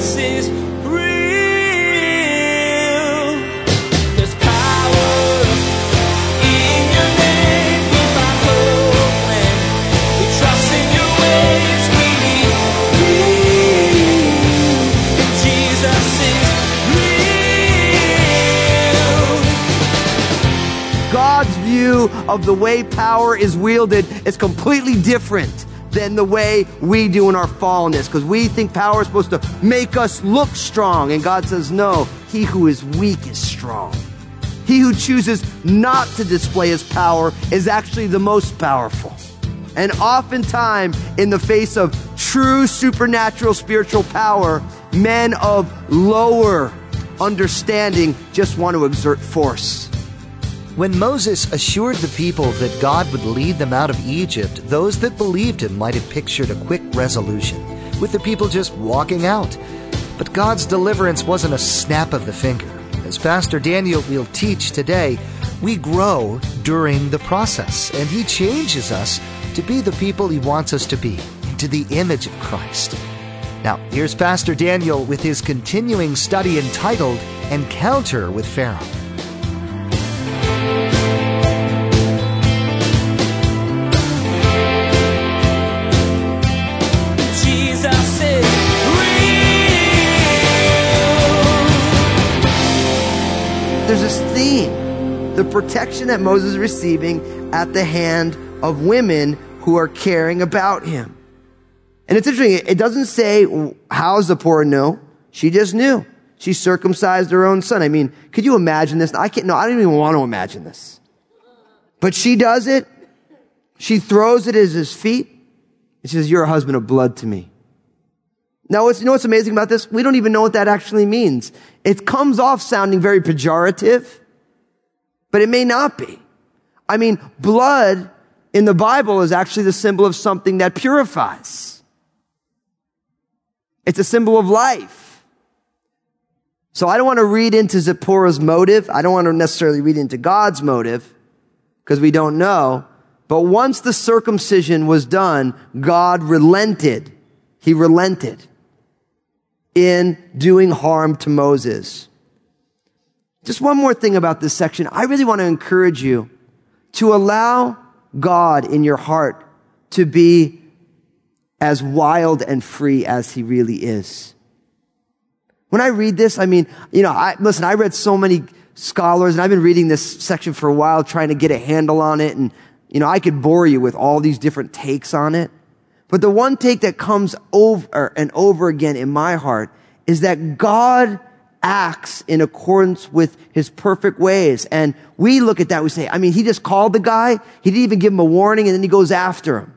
Jesus is of the way power is wielded is completely different than the way we do in our fallenness because we think power is supposed to make us look strong. And God says, no, he who is weak is strong. He who chooses not to display his power is actually the most powerful. And oftentimes, in the face of true supernatural spiritual power, men of lower understanding just want to exert force. When Moses assured the people that God would lead them out of Egypt, those that believed him might have pictured a quick resolution, with the people just walking out. But God's deliverance wasn't a snap of the finger. As Pastor Daniel will teach today, we grow during the process, and he changes us to be the people he wants us to be, into the image of Christ. Now, here's Pastor Daniel with his continuing study entitled Encounter with Pharaoh. The protection that Moses is receiving at the hand of women who are caring about him. And it's interesting, it doesn't say how Zipporah knew. She just knew. She circumcised her own son. I mean, could you imagine this? I can't, no, I don't even want to imagine this. But she does it. She throws it at his feet. And she says, you're a husband of blood to me. Now, you know what's amazing about this? We don't even know what that actually means. It comes off sounding very pejorative, but it may not be. I mean, blood in the Bible is actually the symbol of something that purifies. It's a symbol of life. So I don't want to read into Zipporah's motive. I don't want to necessarily read into God's motive because we don't know. But once the circumcision was done, God relented. He relented in doing harm to Moses. Just one more thing about this section. I really want to encourage you to allow God in your heart to be as wild and free as he really is. When I read this, I mean, you know, I, listen, I read so many scholars and I've been reading this section for a while trying to get a handle on it. And, you know, I could bore you with all these different takes on it. But the one take that comes over and over again in my heart is that God acts in accordance with his perfect ways. And we look at that, we say, I mean, he just called the guy. He didn't even give him a warning and then he goes after him.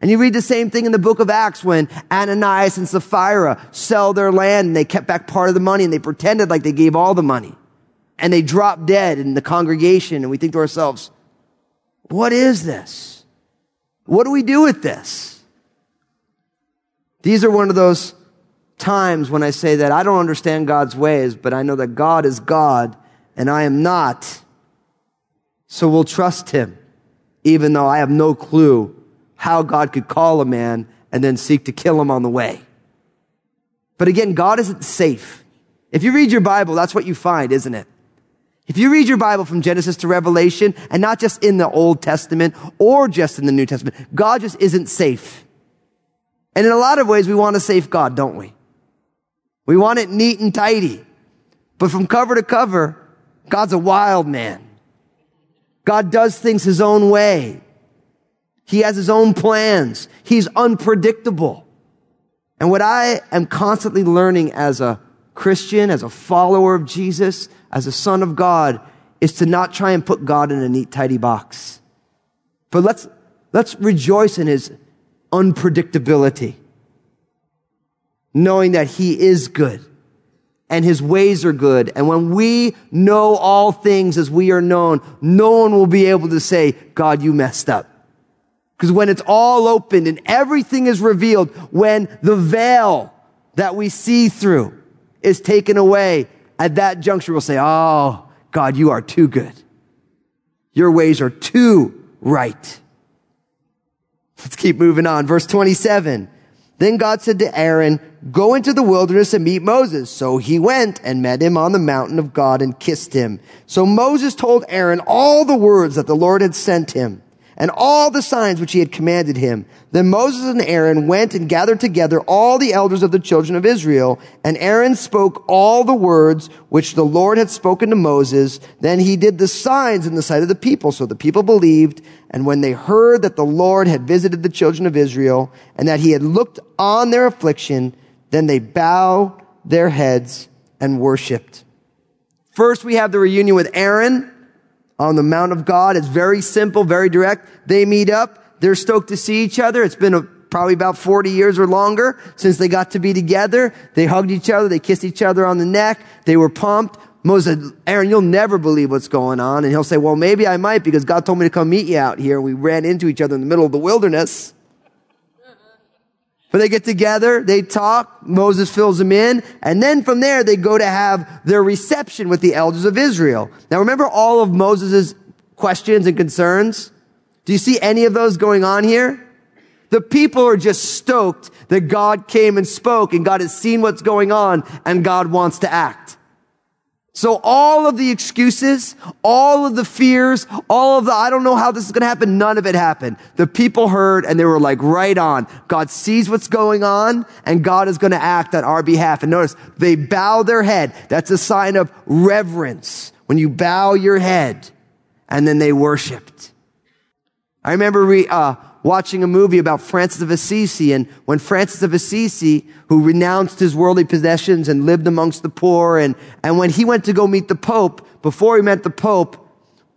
And you read the same thing in the book of Acts when Ananias and Sapphira sell their land and they kept back part of the money and they pretended like they gave all the money. And they drop dead in the congregation and we think to ourselves, what is this? What do we do with this? These are one of those times when I say that I don't understand God's ways, but I know that God is God and I am not. So we'll trust him, even though I have no clue how God could call a man and then seek to kill him on the way. But again, God isn't safe. If you read your Bible, that's what you find, isn't it? If you read your Bible from Genesis to Revelation, and not just in the Old Testament or just in the New Testament, God just isn't safe. And in a lot of ways, we want a safe God, don't we? We want it neat and tidy. But from cover to cover, God's a wild man. God does things his own way. He has his own plans. He's unpredictable. And what I am constantly learning as a Christian, as a follower of Jesus, as a son of God, is to not try and put God in a neat, tidy box. But let's, let's rejoice in his unpredictability, knowing that he is good and his ways are good. And when we know all things as we are known, no one will be able to say, God, you messed up. Because when it's all opened and everything is revealed, when the veil that we see through is taken away, at that juncture we'll say, Oh, God, you are too good. Your ways are too right. Let's keep moving on. Verse 27. Then God said to Aaron, go into the wilderness and meet Moses. So he went and met him on the mountain of God and kissed him. So Moses told Aaron all the words that the Lord had sent him and all the signs which he had commanded him. Then Moses and Aaron went and gathered together all the elders of the children of Israel, and Aaron spoke all the words which the Lord had spoken to Moses. Then he did the signs in the sight of the people, so the people believed. And when they heard that the Lord had visited the children of Israel, and that he had looked on their affliction, then they bowed their heads and worshiped. First, we have the reunion with Aaron on the Mount of God. It's very simple, very direct. They meet up. They're stoked to see each other. It's been a, probably about 40 years or longer since they got to be together. They hugged each other. They kissed each other on the neck. They were pumped. Moses Aaron, you'll never believe what's going on. And he'll say, well, maybe I might because God told me to come meet you out here. We ran into each other in the middle of the wilderness. But they get together, they talk, Moses fills them in, and then from there they go to have their reception with the elders of Israel. Now remember all of Moses' questions and concerns? Do you see any of those going on here? The people are just stoked that God came and spoke and God has seen what's going on and God wants to act. So all of the excuses, all of the fears, all of the, I don't know how this is going to happen, none of it happened. The people heard and they were like, right on. God sees what's going on and God is going to act on our behalf. And notice, they bow their head. That's a sign of reverence. When you bow your head and then they worshiped. I remember re, uh, watching a movie about Francis of Assisi. And when Francis of Assisi, who renounced his worldly possessions and lived amongst the poor, and, and when he went to go meet the Pope, before he met the Pope,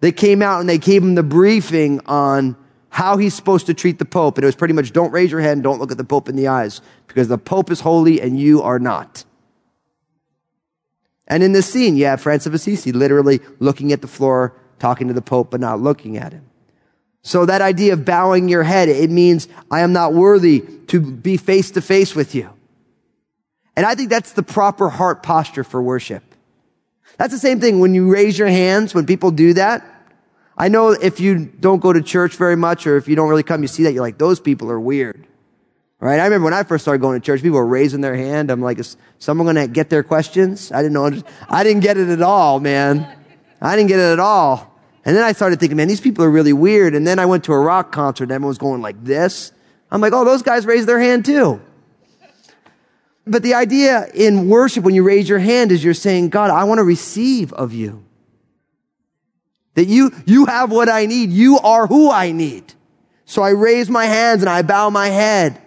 they came out and they gave him the briefing on how he's supposed to treat the Pope. And it was pretty much don't raise your hand, don't look at the Pope in the eyes because the Pope is holy and you are not. And in this scene, you have Francis of Assisi literally looking at the floor, talking to the Pope, but not looking at him. So that idea of bowing your head, it means I am not worthy to be face to face with you. And I think that's the proper heart posture for worship. That's the same thing when you raise your hands, when people do that. I know if you don't go to church very much or if you don't really come, you see that, you're like, those people are weird. Right? I remember when I first started going to church, people were raising their hand. I'm like, is someone going to get their questions? I didn't know. I didn't get it at all, man. I didn't get it at all. And then I started thinking, man, these people are really weird. And then I went to a rock concert and everyone was going like this. I'm like, oh, those guys raised their hand too. But the idea in worship when you raise your hand is you're saying, God, I want to receive of you. That you, you have what I need. You are who I need. So I raise my hands and I bow my head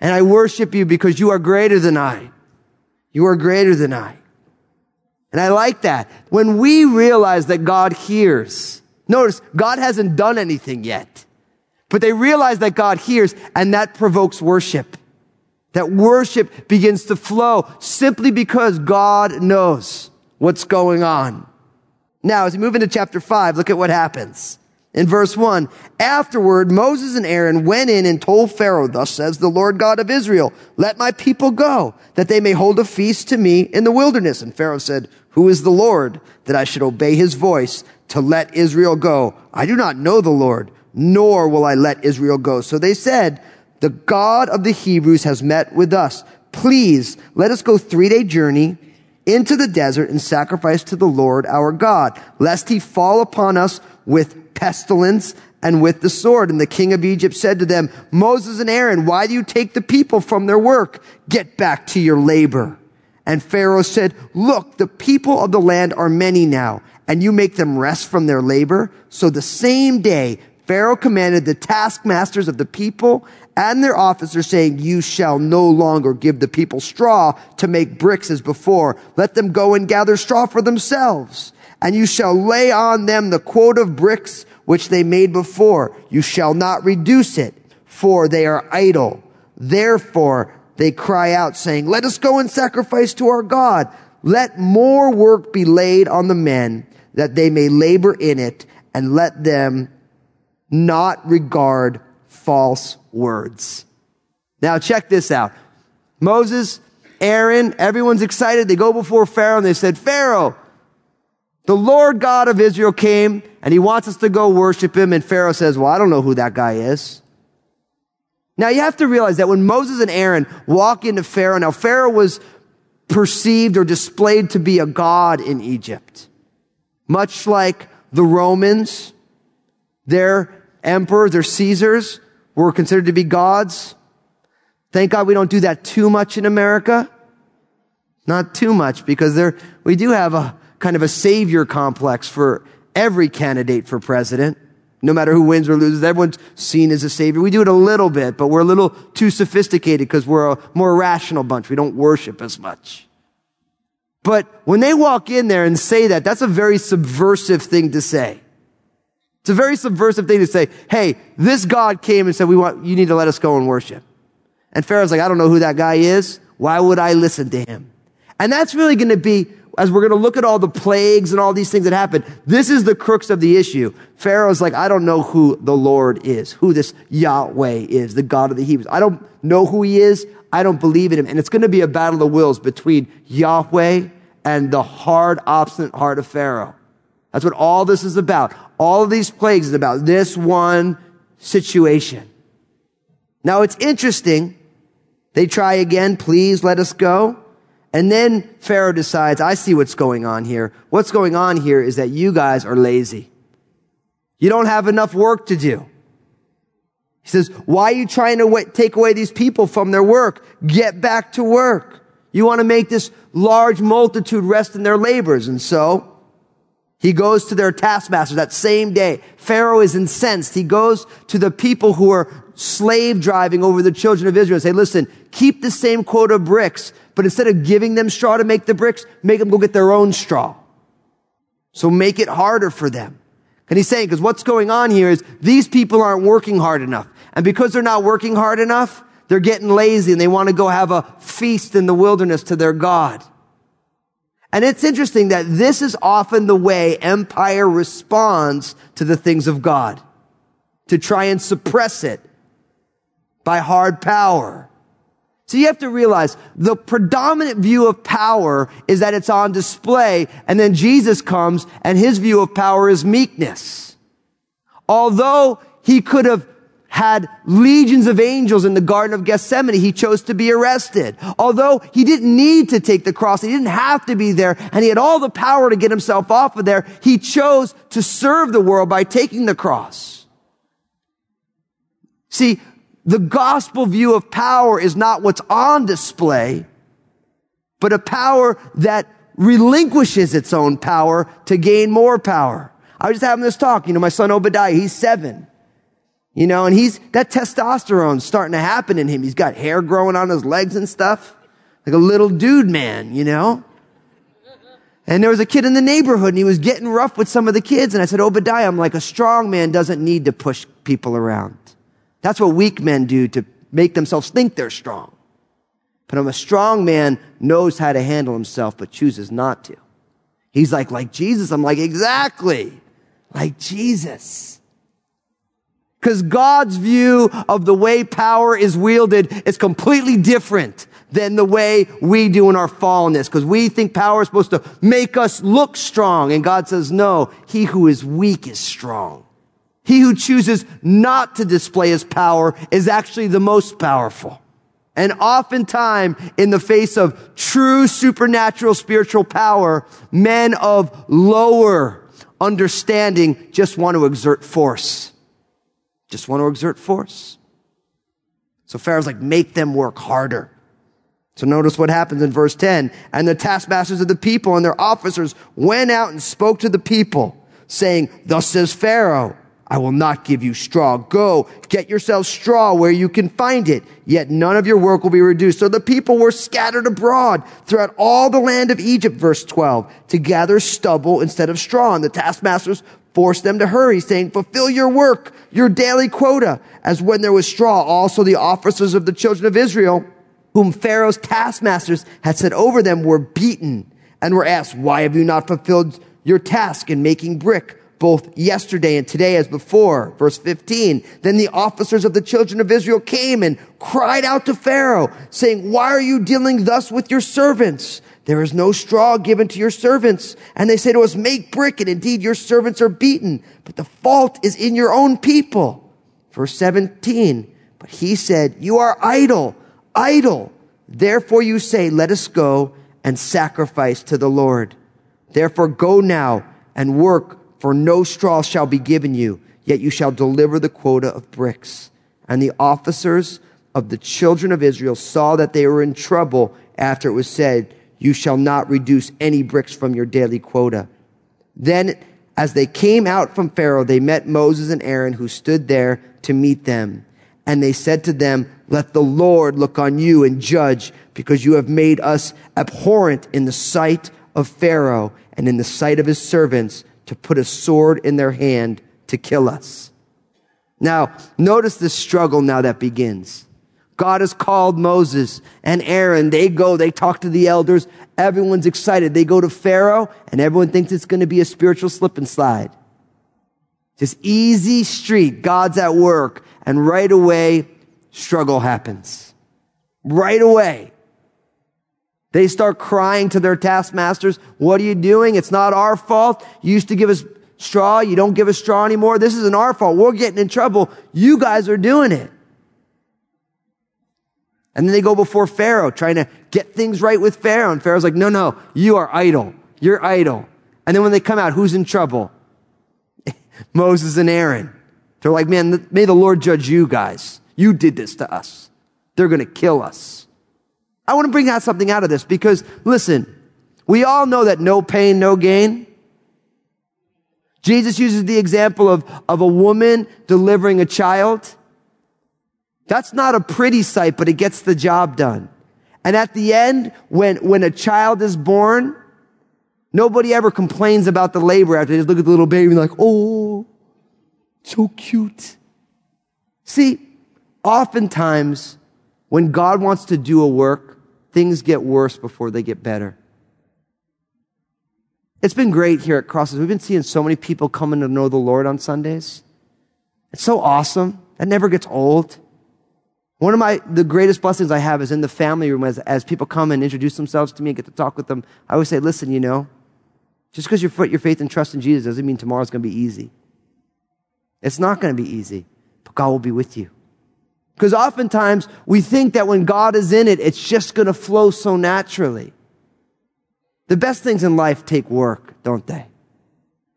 and I worship you because you are greater than I. You are greater than I. And I like that. When we realize that God hears, notice God hasn't done anything yet, but they realize that God hears and that provokes worship. That worship begins to flow simply because God knows what's going on. Now, as we move into chapter five, look at what happens. In verse one, afterward, Moses and Aaron went in and told Pharaoh, thus says the Lord God of Israel, let my people go, that they may hold a feast to me in the wilderness. And Pharaoh said, who is the Lord that I should obey his voice to let Israel go? I do not know the Lord, nor will I let Israel go. So they said, the God of the Hebrews has met with us. Please let us go three day journey into the desert and sacrifice to the Lord our God, lest he fall upon us with pestilence and with the sword. And the king of Egypt said to them, Moses and Aaron, why do you take the people from their work? Get back to your labor. And Pharaoh said, look, the people of the land are many now, and you make them rest from their labor. So the same day, Pharaoh commanded the taskmasters of the people and their officers saying, you shall no longer give the people straw to make bricks as before. Let them go and gather straw for themselves. And you shall lay on them the quota of bricks which they made before. You shall not reduce it, for they are idle. Therefore, they cry out saying, let us go and sacrifice to our God. Let more work be laid on the men that they may labor in it and let them not regard false words. Now check this out. Moses, Aaron, everyone's excited. They go before Pharaoh and they said, Pharaoh, the Lord God of Israel came and he wants us to go worship him. And Pharaoh says, well, I don't know who that guy is. Now you have to realize that when Moses and Aaron walk into Pharaoh, now Pharaoh was perceived or displayed to be a god in Egypt. Much like the Romans, their emperors, their Caesars were considered to be gods. Thank God we don't do that too much in America. Not too much because there, we do have a kind of a savior complex for every candidate for president. No matter who wins or loses, everyone's seen as a savior. We do it a little bit, but we're a little too sophisticated because we're a more rational bunch. We don't worship as much. But when they walk in there and say that, that's a very subversive thing to say. It's a very subversive thing to say, hey, this God came and said, we want, you need to let us go and worship. And Pharaoh's like, I don't know who that guy is. Why would I listen to him? And that's really going to be, as we're going to look at all the plagues and all these things that happen, this is the crux of the issue. Pharaoh's like, I don't know who the Lord is, who this Yahweh is, the God of the Hebrews. I don't know who he is. I don't believe in him. And it's going to be a battle of wills between Yahweh and the hard, obstinate heart of Pharaoh. That's what all this is about. All of these plagues is about this one situation. Now it's interesting. They try again, please let us go. And then Pharaoh decides, I see what's going on here. What's going on here is that you guys are lazy. You don't have enough work to do. He says, why are you trying to take away these people from their work? Get back to work. You want to make this large multitude rest in their labors. And so he goes to their taskmasters that same day. Pharaoh is incensed. He goes to the people who are slave driving over the children of Israel and say, listen, keep the same quota of bricks, but instead of giving them straw to make the bricks, make them go get their own straw. So make it harder for them. And he's saying, because what's going on here is these people aren't working hard enough. And because they're not working hard enough, they're getting lazy and they want to go have a feast in the wilderness to their God. And it's interesting that this is often the way empire responds to the things of God. To try and suppress it by hard power. So you have to realize the predominant view of power is that it's on display and then Jesus comes and his view of power is meekness. Although he could have had legions of angels in the Garden of Gethsemane, he chose to be arrested. Although he didn't need to take the cross, he didn't have to be there, and he had all the power to get himself off of there, he chose to serve the world by taking the cross. See, the gospel view of power is not what's on display, but a power that relinquishes its own power to gain more power. I was just having this talk, you know, my son Obadiah, he's seven. You know, and he's, that testosterone's starting to happen in him. He's got hair growing on his legs and stuff. Like a little dude man, you know? And there was a kid in the neighborhood and he was getting rough with some of the kids. And I said, Obadiah, I'm like, a strong man doesn't need to push people around. That's what weak men do to make themselves think they're strong. But a strong man knows how to handle himself, but chooses not to. He's like, like Jesus. I'm like, exactly. Like Jesus. Because God's view of the way power is wielded is completely different than the way we do in our fallenness. Because we think power is supposed to make us look strong. And God says, no, he who is weak is strong. He who chooses not to display his power is actually the most powerful. And oftentimes, in the face of true supernatural spiritual power, men of lower understanding just want to exert force. Just want to exert force. So Pharaoh's like, make them work harder. So notice what happens in verse 10. And the taskmasters of the people and their officers went out and spoke to the people, saying, Thus says Pharaoh, I will not give you straw. Go, get yourselves straw where you can find it. Yet none of your work will be reduced. So the people were scattered abroad throughout all the land of Egypt, verse 12, to gather stubble instead of straw. And the taskmasters forced them to hurry, saying, fulfill your work, your daily quota. As when there was straw, also the officers of the children of Israel, whom Pharaoh's taskmasters had set over them, were beaten and were asked, why have you not fulfilled your task in making brick? Both yesterday and today as before. Verse 15. Then the officers of the children of Israel came and cried out to Pharaoh, saying, Why are you dealing thus with your servants? There is no straw given to your servants. And they say to us, Make brick, and indeed your servants are beaten. But the fault is in your own people. Verse 17. But he said, You are idle, idle. Therefore you say, Let us go and sacrifice to the Lord. Therefore go now and work, for no straw shall be given you, yet you shall deliver the quota of bricks. And the officers of the children of Israel saw that they were in trouble after it was said, You shall not reduce any bricks from your daily quota. Then, as they came out from Pharaoh, they met Moses and Aaron, who stood there to meet them. And they said to them, Let the Lord look on you and judge, because you have made us abhorrent in the sight of Pharaoh and in the sight of his servants to put a sword in their hand to kill us. Now, notice the struggle now that begins. God has called Moses and Aaron. They go, they talk to the elders. Everyone's excited. They go to Pharaoh and everyone thinks it's going to be a spiritual slip and slide. Just easy street. God's at work. And right away, struggle happens. Right away. They start crying to their taskmasters. What are you doing? It's not our fault. You used to give us straw. You don't give us straw anymore. This isn't our fault. We're getting in trouble. You guys are doing it. And then they go before Pharaoh trying to get things right with Pharaoh. And Pharaoh's like, no, no, you are idle. You're idle. And then when they come out, who's in trouble? Moses and Aaron. They're like, man, may the Lord judge you guys. You did this to us. They're going to kill us. I want to bring out something out of this because listen, we all know that no pain, no gain. Jesus uses the example of, of a woman delivering a child. That's not a pretty sight, but it gets the job done. And at the end, when, when a child is born, nobody ever complains about the labor after they just look at the little baby and like, oh, so cute. See, oftentimes when God wants to do a work, things get worse before they get better. It's been great here at Crosses. We've been seeing so many people coming to know the Lord on Sundays. It's so awesome. That never gets old. One of my, the greatest blessings I have is in the family room as, as people come and introduce themselves to me and get to talk with them. I always say, listen, you know, just because you put your faith and trust in Jesus doesn't mean tomorrow's going to be easy. It's not going to be easy, but God will be with you. Because oftentimes we think that when God is in it, it's just going to flow so naturally. The best things in life take work, don't they?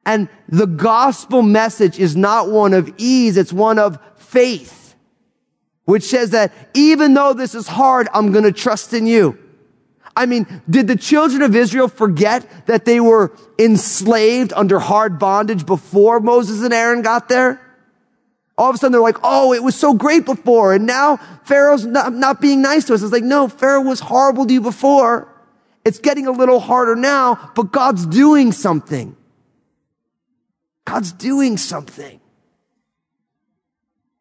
And the gospel message is not one of ease, it's one of faith which says that even though this is hard, I'm going to trust in you. I mean, did the children of Israel forget that they were enslaved under hard bondage before Moses and Aaron got there? All of a sudden they're like, oh, it was so great before. And now Pharaoh's not, not being nice to us. It's like, no, Pharaoh was horrible to you before. It's getting a little harder now, but God's doing something. God's doing something.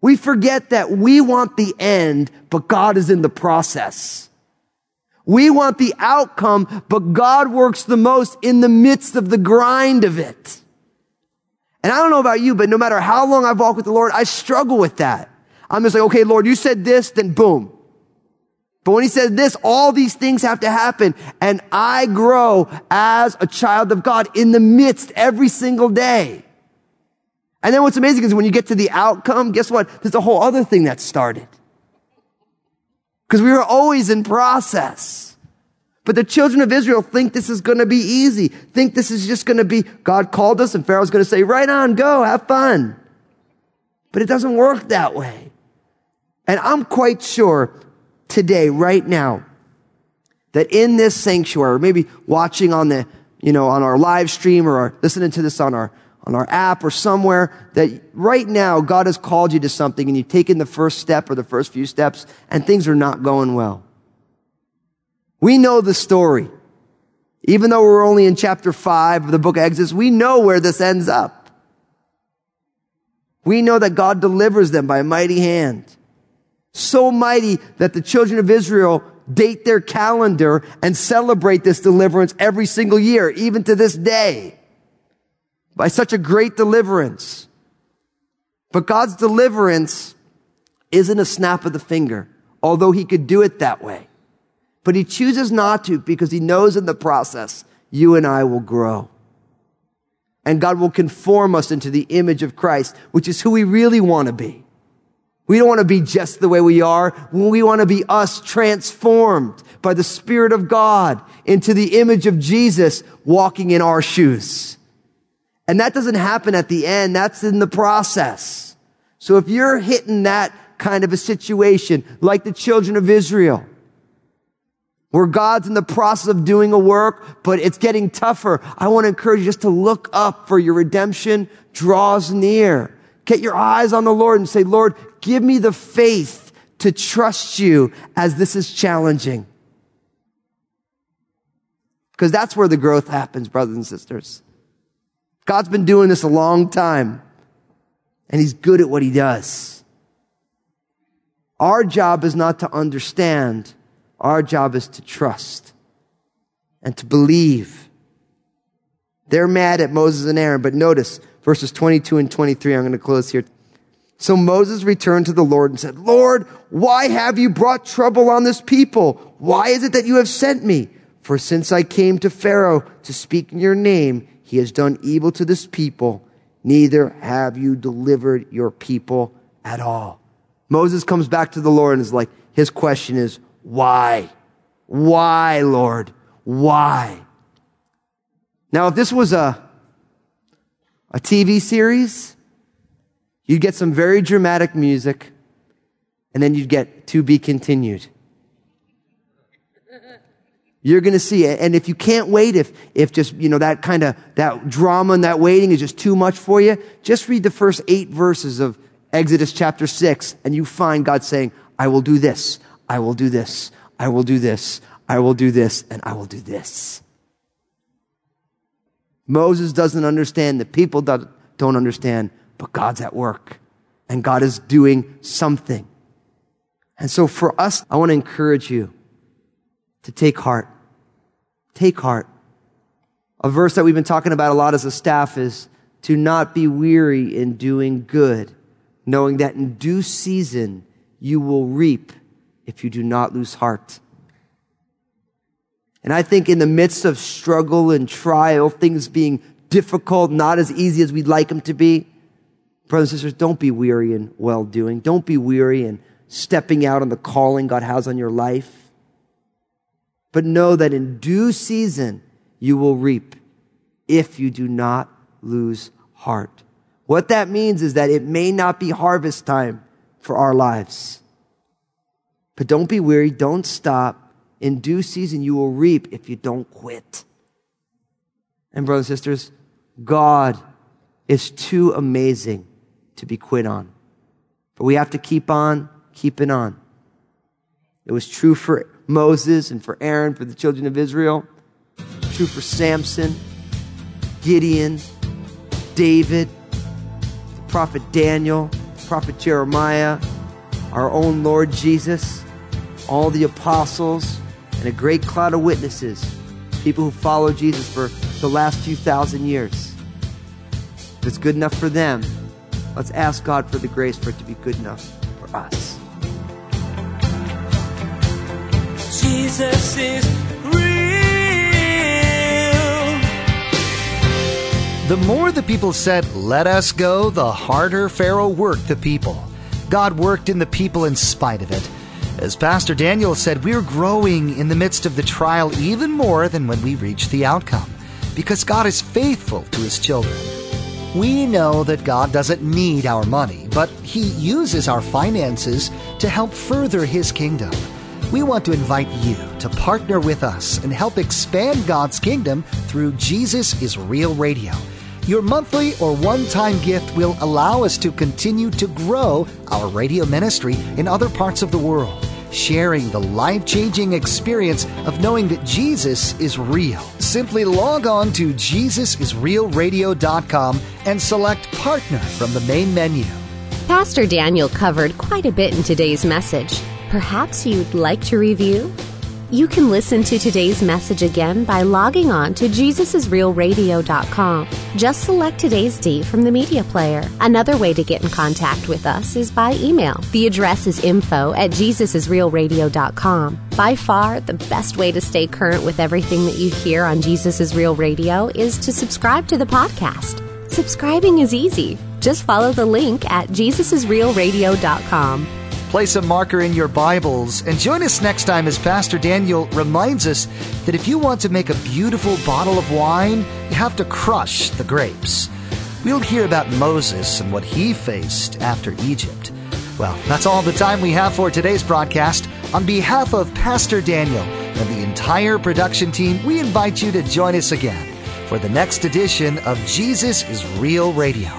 We forget that we want the end, but God is in the process. We want the outcome, but God works the most in the midst of the grind of it. And I don't know about you, but no matter how long I've walked with the Lord, I struggle with that. I'm just like, okay, Lord, you said this, then boom. But when he said this, all these things have to happen. And I grow as a child of God in the midst every single day. And then what's amazing is when you get to the outcome, guess what? There's a whole other thing that started. Because we were always in process. But the children of Israel think this is going to be easy, think this is just going to be, God called us and Pharaoh's going to say, right on, go, have fun. But it doesn't work that way. And I'm quite sure today, right now, that in this sanctuary, maybe watching on the, you know, on our live stream or listening to this on our on our app or somewhere that right now God has called you to something and you've taken the first step or the first few steps and things are not going well. We know the story. Even though we're only in chapter five of the book of Exodus, we know where this ends up. We know that God delivers them by a mighty hand. So mighty that the children of Israel date their calendar and celebrate this deliverance every single year, even to this day by such a great deliverance. But God's deliverance isn't a snap of the finger, although he could do it that way. But he chooses not to because he knows in the process you and I will grow. And God will conform us into the image of Christ, which is who we really want to be. We don't want to be just the way we are. We want to be us transformed by the Spirit of God into the image of Jesus walking in our shoes. And that doesn't happen at the end. That's in the process. So if you're hitting that kind of a situation, like the children of Israel, where God's in the process of doing a work, but it's getting tougher, I want to encourage you just to look up for your redemption draws near. Get your eyes on the Lord and say, Lord, give me the faith to trust you as this is challenging. Because that's where the growth happens, brothers and sisters. God's been doing this a long time, and He's good at what He does. Our job is not to understand, our job is to trust and to believe. They're mad at Moses and Aaron, but notice verses 22 and 23. I'm going to close here. So Moses returned to the Lord and said, Lord, why have you brought trouble on this people? Why is it that you have sent me? For since I came to Pharaoh to speak in your name, he has done evil to this people. Neither have you delivered your people at all. Moses comes back to the Lord and is like, his question is, why? Why, Lord? Why? Now, if this was a, a TV series, you'd get some very dramatic music, and then you'd get to be continued. You're going to see it. And if you can't wait, if, if just, you know, that kind of, that drama and that waiting is just too much for you, just read the first eight verses of Exodus chapter six and you find God saying, I will do this. I will do this. I will do this. I will do this. And I will do this. Moses doesn't understand. The people don't understand, but God's at work and God is doing something. And so for us, I want to encourage you to take heart. Take heart. A verse that we've been talking about a lot as a staff is to not be weary in doing good, knowing that in due season you will reap if you do not lose heart. And I think in the midst of struggle and trial, things being difficult, not as easy as we'd like them to be, brothers and sisters, don't be weary in well doing. Don't be weary in stepping out on the calling God has on your life but know that in due season you will reap if you do not lose heart. What that means is that it may not be harvest time for our lives. But don't be weary. Don't stop. In due season, you will reap if you don't quit. And brothers and sisters, God is too amazing to be quit on. But we have to keep on keeping on. It was true for Moses and for Aaron, for the children of Israel. True for Samson, Gideon, David, the prophet Daniel, the prophet Jeremiah, our own Lord Jesus, all the apostles, and a great cloud of witnesses, people who followed Jesus for the last few thousand years. If it's good enough for them, let's ask God for the grace for it to be good enough for us. Jesus is real. The more the people said, Let us go, the harder Pharaoh worked the people. God worked in the people in spite of it. As Pastor Daniel said, we're growing in the midst of the trial even more than when we reach the outcome, because God is faithful to his children. We know that God doesn't need our money, but He uses our finances to help further His kingdom we want to invite you to partner with us and help expand God's kingdom through Jesus is Real Radio. Your monthly or one time gift will allow us to continue to grow our radio ministry in other parts of the world, sharing the life changing experience of knowing that Jesus is real. Simply log on to JesusIsRealRadio.com and select Partner from the main menu. Pastor Daniel covered quite a bit in today's message. Perhaps you'd like to review? You can listen to today's message again by logging on to JesusIsRealRadio.com. Just select today's date from the media player. Another way to get in contact with us is by email. The address is info at JesusIsRealRadio.com. By far, the best way to stay current with everything that you hear on Jesus is Real Radio is to subscribe to the podcast. Subscribing is easy. Just follow the link at jesusisrealradio.com. Place a marker in your Bibles and join us next time as Pastor Daniel reminds us that if you want to make a beautiful bottle of wine, you have to crush the grapes. We'll hear about Moses and what he faced after Egypt. Well, that's all the time we have for today's broadcast. On behalf of Pastor Daniel and the entire production team, we invite you to join us again for the next edition of Jesus is Real Radio.